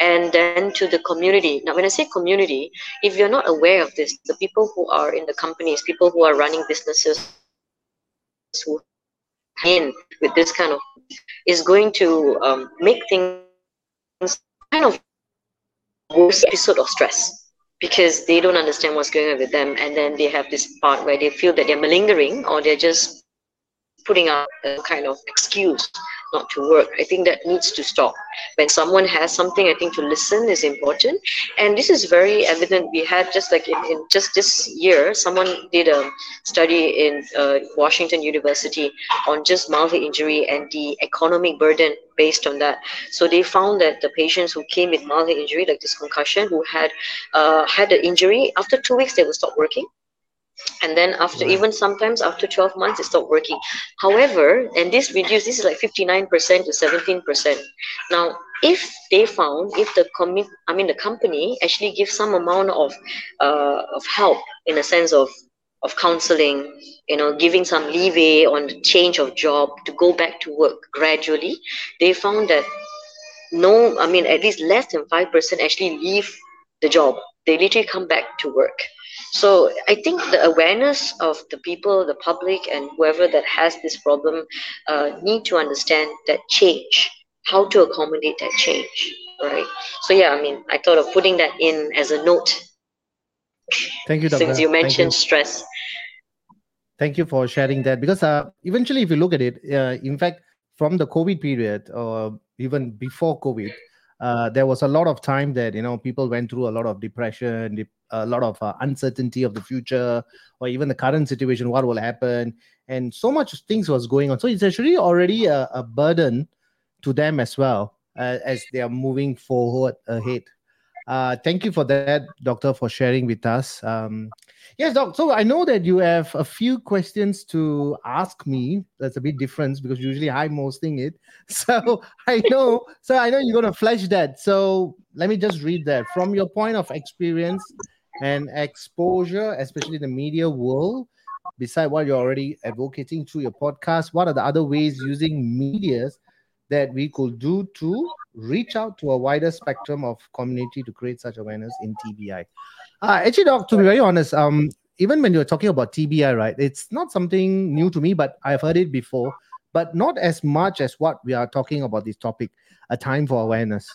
And then to the community. Now, when I say community, if you're not aware of this, the people who are in the companies, people who are running businesses, who in with this kind of is going to um, make things kind of worse episode of stress because they don't understand what's going on with them and then they have this part where they feel that they're malingering or they're just putting out a kind of excuse not to work. I think that needs to stop. When someone has something, I think to listen is important. And this is very evident. We had just like in, in just this year, someone did a study in uh, Washington University on just mild injury and the economic burden based on that. So they found that the patients who came with mild injury, like this concussion, who had uh, had the injury, after two weeks they will stop working and then after right. even sometimes after 12 months it stopped working. However and this reduced this is like 59% to 17% now if they found if the commi- i mean the company actually gives some amount of uh, of help in a sense of of counseling you know giving some leeway on the change of job to go back to work gradually they found that no i mean at least less than 5% actually leave the job. They literally come back to work so I think the awareness of the people, the public, and whoever that has this problem uh, need to understand that change, how to accommodate that change, right? So yeah, I mean, I thought of putting that in as a note. Thank you, Doctor. Since you mentioned you. stress. Thank you for sharing that because uh, eventually, if you look at it, uh, in fact, from the COVID period or even before COVID, uh, there was a lot of time that you know people went through a lot of depression, a lot of uh, uncertainty of the future, or even the current situation, what will happen, and so much things was going on. So it's actually already a, a burden to them as well uh, as they are moving forward ahead. Uh, thank you for that, Doctor, for sharing with us. Um, yes, Doc. So I know that you have a few questions to ask me. That's a bit different because usually I'm hosting it. *laughs* So I know. So I know you're to flesh that. So let me just read that from your point of experience and exposure, especially the media world. Beside what you're already advocating through your podcast, what are the other ways using medias that we could do to reach out to a wider spectrum of community to create such awareness in TBI. Uh, actually, Doc, to be very honest, um, even when you're talking about TBI, right, it's not something new to me, but I've heard it before, but not as much as what we are talking about this topic, a time for awareness.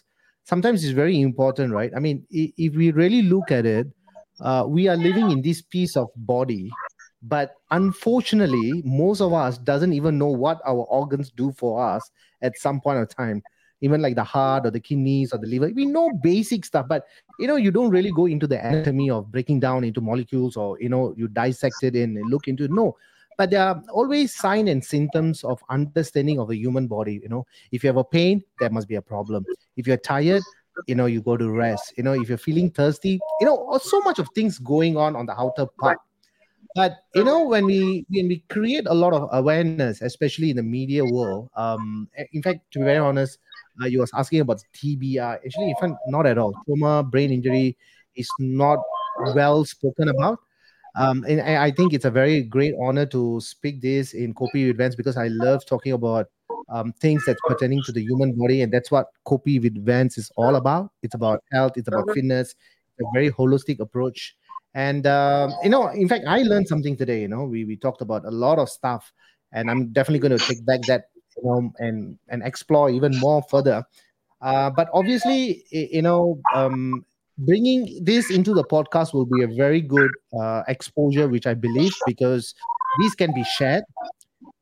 Sometimes it's very important, right? I mean, if we really look at it, uh, we are living in this piece of body but unfortunately most of us doesn't even know what our organs do for us at some point of time even like the heart or the kidneys or the liver. We know basic stuff but you know you don't really go into the anatomy of breaking down into molecules or you know you dissect it and look into it. No but there are always signs and symptoms of understanding of the human body you know. If you have a pain there must be a problem. If you're tired you know you go to rest. You know if you're feeling thirsty you know so much of things going on on the outer part. But you know when we when we create a lot of awareness especially in the media world um in fact to be very honest uh, you was asking about tbi actually if I'm not at all. Trauma brain injury is not well spoken about. Um, and I think it's a very great honor to speak this in Kopi events because I love talking about um, things that's pertaining to the human body, and that's what Kopi with Vans is all about. It's about health, it's about fitness, it's a very holistic approach. And um, you know, in fact, I learned something today. You know, we we talked about a lot of stuff, and I'm definitely going to take back that you know and and explore even more further. Uh, but obviously, you know, um, bringing this into the podcast will be a very good uh, exposure, which I believe because these can be shared.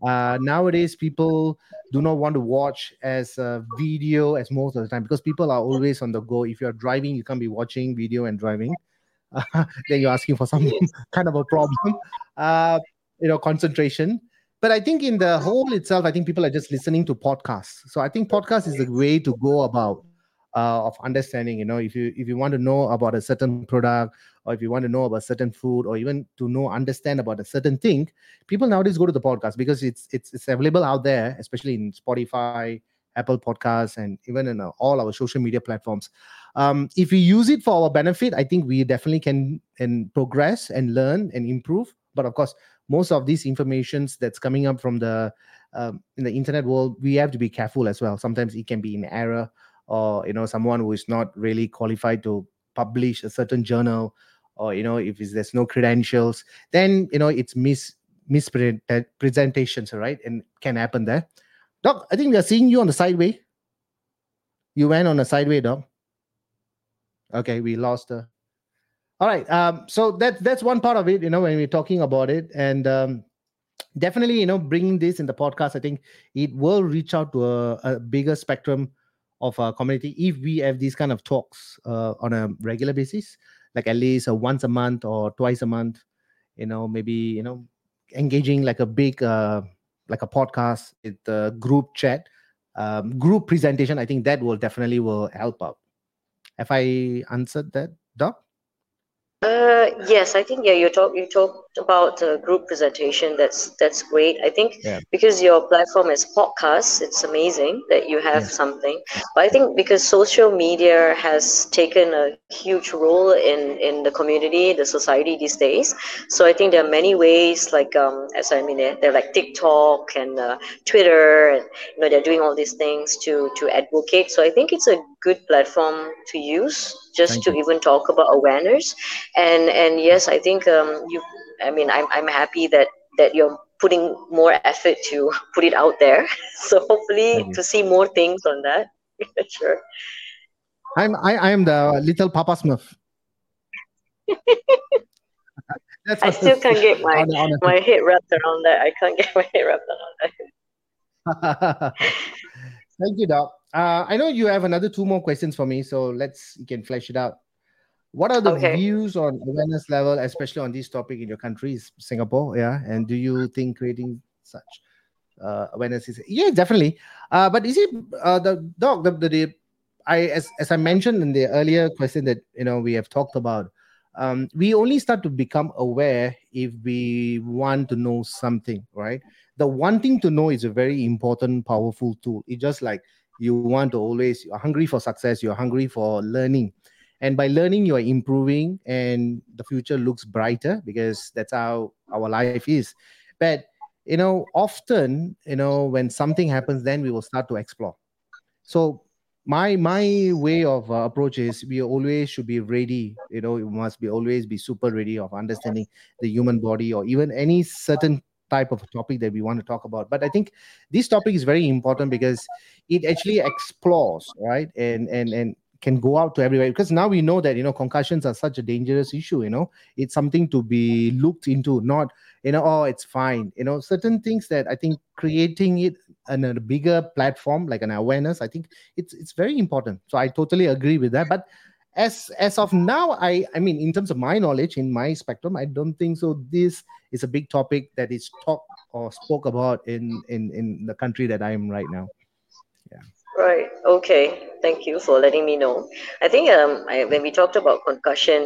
Uh, nowadays, people do not want to watch as a video as most of the time because people are always on the go. If you're driving, you can't be watching video and driving uh, *laughs* then you're asking for some *laughs* kind of a problem, uh, you know, concentration. But I think in the whole itself, I think people are just listening to podcasts. So I think podcast is the way to go about uh, of understanding. You know, if you if you want to know about a certain product, or if you want to know about certain food, or even to know understand about a certain thing, people nowadays go to the podcast because it's it's it's available out there, especially in Spotify, Apple Podcasts, and even in uh, all our social media platforms. Um, if we use it for our benefit, I think we definitely can and progress and learn and improve. But of course, most of these informations that's coming up from the um, in the internet world, we have to be careful as well. Sometimes it can be in error, or you know, someone who is not really qualified to publish a certain journal, or you know, if there's no credentials, then you know it's mis mispresentations, right? And can happen there. Doc, I think we are seeing you on the sideway. You went on a sideway, Doc. Okay, we lost her. All right. Um, so that's that's one part of it, you know, when we're talking about it. And um, definitely, you know, bringing this in the podcast, I think it will reach out to a, a bigger spectrum of our community if we have these kind of talks uh, on a regular basis, like at least uh, once a month or twice a month, you know, maybe, you know, engaging like a big uh, like a podcast with the group chat um, group presentation i think that will definitely will help out have i answered that doc uh, yes, I think yeah. You talk you talked about the group presentation. That's that's great. I think Yeah. because your platform is podcast, it's amazing that you have Yeah. something. But I think because social media has taken a huge role in in the community, the society these days. So I think there are many ways, like um, as I mean, they're, they're like TikTok and uh, Twitter, and you know they're doing all these things to to advocate. So I think it's a good platform to use just Thank to you. even talk about awareness and and yes i think um you i mean i'm, I'm happy that that you're putting more effort to put it out there. *laughs* So hopefully to see more things on that. *laughs* Sure. I'm i i am the little papa smurf. *laughs* That's i still can't get my on, on my head wrapped around that. I can't get my head wrapped around that. Thank you, Doc. Uh, I know you have another two more questions for me, so let's you can flesh it out. What are the Okay. views on awareness level, especially on this topic in your country, Singapore? Yeah, and do you think creating such uh, awareness is yeah, definitely. Uh, but is it uh, the dog, The, the, the I as as I mentioned in the earlier question that you know we have talked about. Um, we only start to become aware if we want to know something, right? the wanting to know is a very important powerful tool it's just like you want to always you're hungry for success you're hungry for learning and by learning you're improving and the future looks brighter because that's how our life is. But you know often you know when something happens then we will start to explore. So my my way of uh, approach is we always should be ready. You know you must be always be super ready of understanding the human body or even any certain type of topic that we want to talk about. But i think this topic is very important because it actually explores right? And and and can go out to everywhere. Because now we know that you know concussions are such a dangerous issue you know. It's something to be looked into not you know oh it's fine. You know certain things that i think creating it on a bigger platform like an awareness i think it's it's very important. So i totally agree with that. But as as of now i i mean in terms of my knowledge in my spectrum i don't think so. This is a big topic that is talked or spoke about in in in the country that i am right now Right. Okay. Thank you for letting me know. I think um I, when we talked about concussion,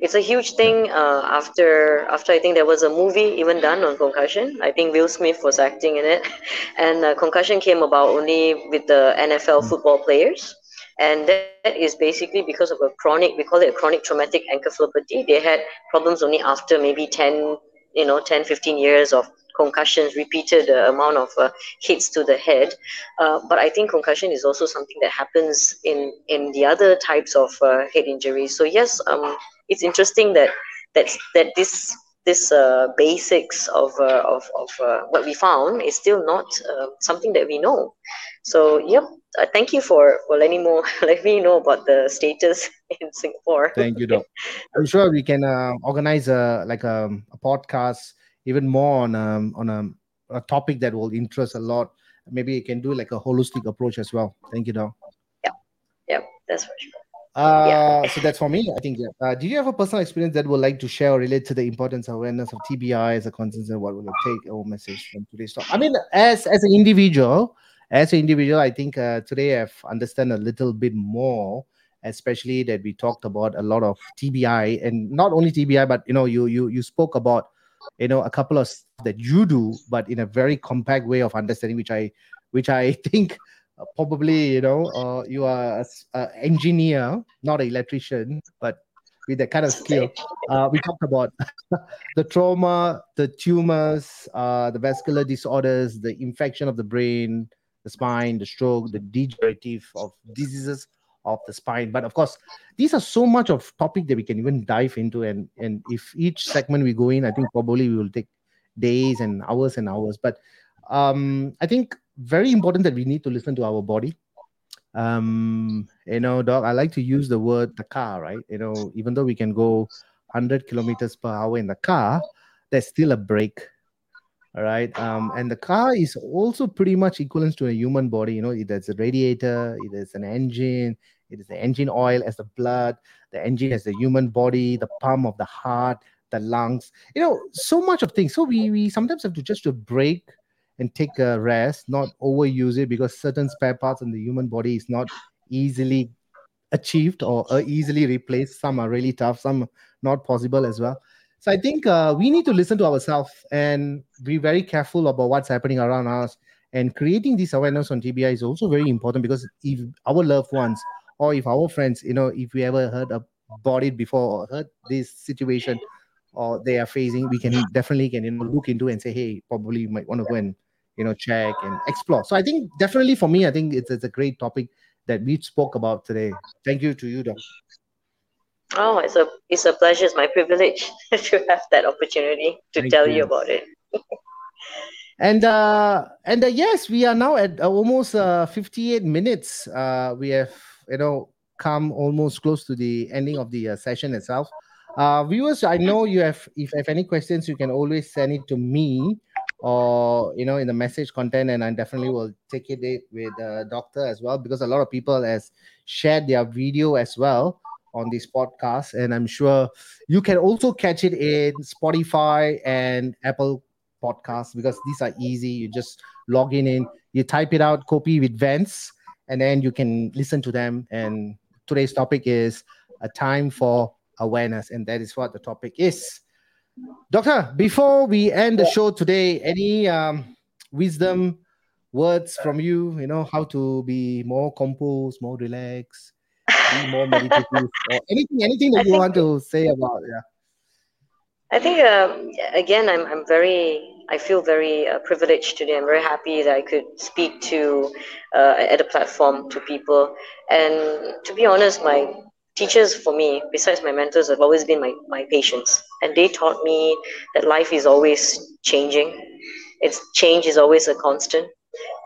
it's a huge thing. Uh, after after I think there was a movie even done on concussion. I think Will Smith was acting in it, *laughs* and uh, concussion came about only with the NFL Mm. football players, and that is basically because of a chronic. We call it a chronic traumatic encephalopathy. They had problems only after maybe ten, you know, 10, 15 years of concussions, repeated uh, amount of uh, hits to the head. Uh, but I think concussion is also something that happens in in the other types of uh, head injuries. So yes, um, it's interesting that that that this this uh, basics of uh, of of uh, what we found is still not uh, something that we know. So yep. Uh, thank you for, for letting more *laughs* let me know about the status *laughs* in Singapore. Thank you, Doc. *laughs* I'm sure we can uh, organize a like a, a podcast even more on um, on a, a topic that will interest a lot. Maybe you can do like a holistic approach as well. Thank you, Doc. Yep, that's for sure. Uh, so that's for me. I think. Yeah. Uh, do you have a personal experience that would like to share or relate to the importance of awareness of TBI as a concern? And what will it take our message from today's talk? I mean, as as an individual, as an individual, I think uh, today I've understand a little bit more, especially that we talked about a lot of TBI and not only TBI, but you know, you you you spoke about you know a couple of that you do, but in a very compact way of understanding, which I which I *laughs* think uh, probably you know uh, you are an engineer, not an electrician, but with that kind of skill. Uh, we talked about *laughs* the trauma, the tumors, uh, the vascular disorders, the infection of the brain, the spine, the stroke, the degenerative of diseases of the spine. But of course, these are so much of topic that we can even dive into. And and if each segment we go in, I think probably we will take days and hours and hours. But um, I think very important that we need to listen to our body. Um, you know, dog, I like to use the word the car, right? You know, even though we can go 100 kilometers per hour in the car, there's still a brake all right um, and the car is also pretty much equivalent to a human body you know there's a radiator it is an engine it is the engine oil as the blood the engine as the human body the pump of the heart the lungs you know so much of things. So we we sometimes have to just to break and take a rest not overuse it because certain spare parts in the human body is not easily achieved or uh, easily replaced. Some are really tough some not possible as well so I think uh, we need to listen to ourselves and be very careful about what's happening around us. And creating this awareness on TBI is also very important because if our loved ones or if our friends, you know, if we ever heard about it before or heard this situation or they are facing, we can definitely can you know look into and say, hey, probably you might want to go and you know check and explore. So I think definitely for me, I think it's, it's a great topic that we spoke about today. Thank you to you, Doc. Oh, it's a it's a pleasure. It's my privilege *laughs* to have that opportunity to Thank tell you. you about it. *laughs* and uh and uh, yes, we are now at uh, almost uh 58 minutes. Uh, we have you know come almost close to the ending of the uh, session itself. Uh, viewers, I know you have if you have any questions, you can always send it to me or you know in the message content and i definitely will take it with the doctor as well because a lot of people has shared their video as well on this podcast. And I'm sure you can also catch it in Spotify and Apple Podcasts because these are easy. You just log in, in you type it out, Kopi with Vans, and then you can listen to them. And today's topic is a time for awareness, and that is what the topic is. Doctor, before we end the show today, any um, wisdom words from you? You know how to be more composed, more relaxed, be more meditative or anything anything that I you want to say about yeah. I think um, again i'm, I'm very i feel very uh, privileged today. I'm very happy that i could speak to uh, at a platform to people. And to be honest my teachers for me besides my mentors have always been my, my patients. And they taught me that life is always changing. It's change is always a constant.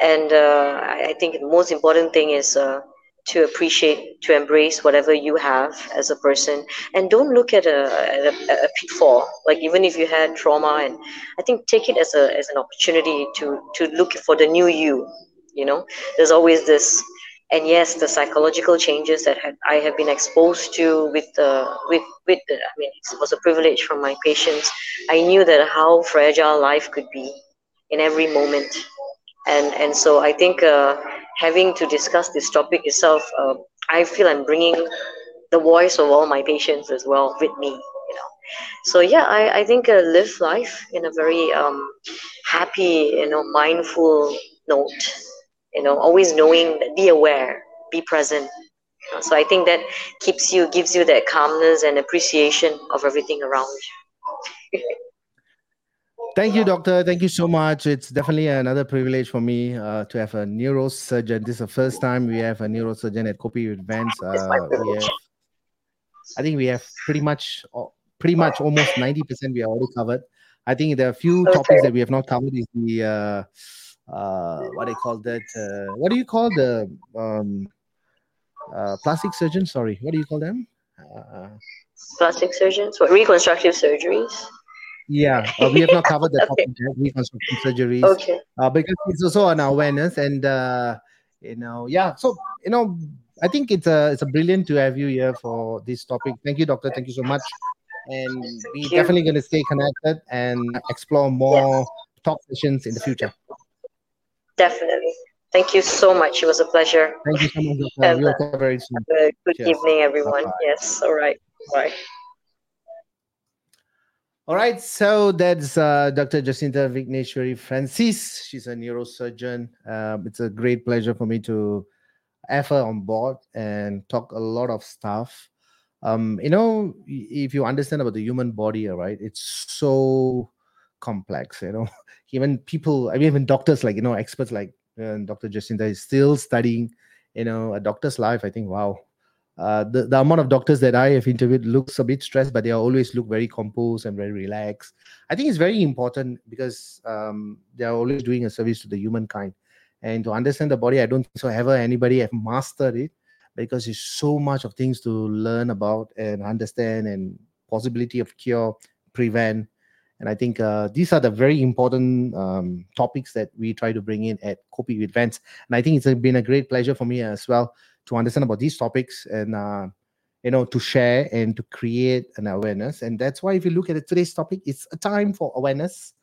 And uh, I, I think the most important thing is uh, to appreciate, to embrace whatever you have as a person, and don't look at a, a, a, pitfall. Like even if you had trauma, and I think take it as a as an opportunity to to look for the new you. You know, there's always this, and yes, the psychological changes that had, I have been exposed to with the with with the, I mean, it was a privilege from my patients. I knew that how fragile life could be in every moment, and and so I think. Uh, having to discuss this topic itself, uh, I feel I'm bringing the voice of all my patients as well with me. You know, so yeah, I I think uh, live life in a very um, happy, you know, mindful note. You know, always knowing be aware, be present. So I think that keeps you, gives you that calmness and appreciation of everything around you. *laughs* Thank you, doctor. Thank you so much. It's definitely another privilege for me uh, to have a neurosurgeon. This is the first time we have a neurosurgeon at Kopi Vans. Uh, have, I think we have pretty much, pretty much almost ninety percent we are already covered. I think there are a few okay. topics that we have not covered. Is the uh, uh, what do you call that? Uh, what do you call the um, uh, plastic surgeon? Sorry, what do you call them? Uh, plastic surgeons? What reconstructive surgeries? Yeah, uh, we have not covered the okay. topic reconstruction surgeries. Okay. Uh, because it's also an awareness, and uh, you know, yeah. So you know, I think it's a it's a brilliant to have you here for this topic. Thank you, doctor. Thank you so much. And we're definitely going to stay connected and explore more yes. talk sessions in the future. Definitely. Thank you so much. It was a pleasure. Thank you so much, doctor. We'll very soon. good Cheers. evening, everyone. Bye-bye. Yes. All right. Bye. All right, so that's uh, Dr. Jacintha Vikeneswary Francis. She's a neurosurgeon. Um, it's a great pleasure for me to have her on board and talk a lot of stuff. Um, you know, if you understand about the human body, all right, it's so complex. You know, *laughs* even people, I mean, even doctors, like you know, experts like uh, Dr. Jacintha is still studying. You know, a doctor's life. I think, wow, uh, the, the amount of doctors that I have interviewed looks a bit stressed, but they always look very composed and very relaxed. I think it's very important because um, they are always doing a service to the humankind. And to understand the body, I don't think so ever anybody have mastered it because there's so much of things to learn about and understand and possibility of cure, prevent. And I think uh, these are the very important um, topics that we try to bring in at with Vans. And I think it's been a great pleasure for me as well to understand about these topics and uh, you know to share and to create an awareness and that's why if you look at today's topic it's a time for awareness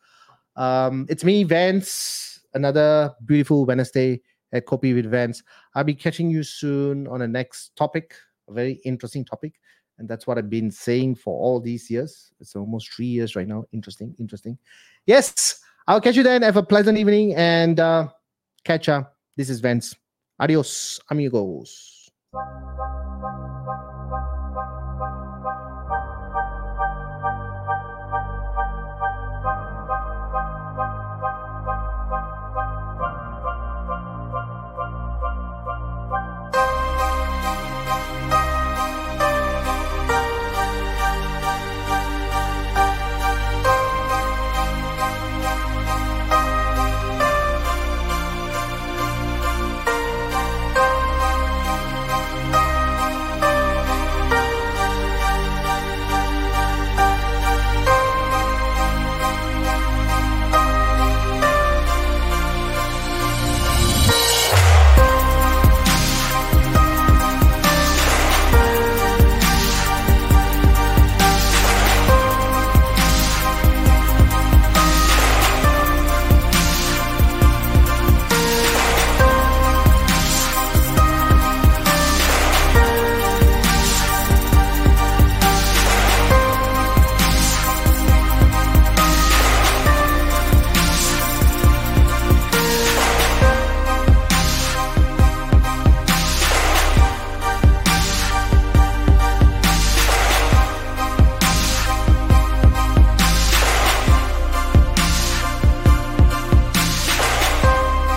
um, it's me Vans another beautiful wednesday at Kopi with Vans. I'll be catching you soon on the next topic, a very interesting topic. And that's what I've been saying for all these years. It's almost three years right now. Interesting, interesting. Yes, I'll catch you then. Have a pleasant evening and uh, catch up. This is Vans. Adiós, amigos.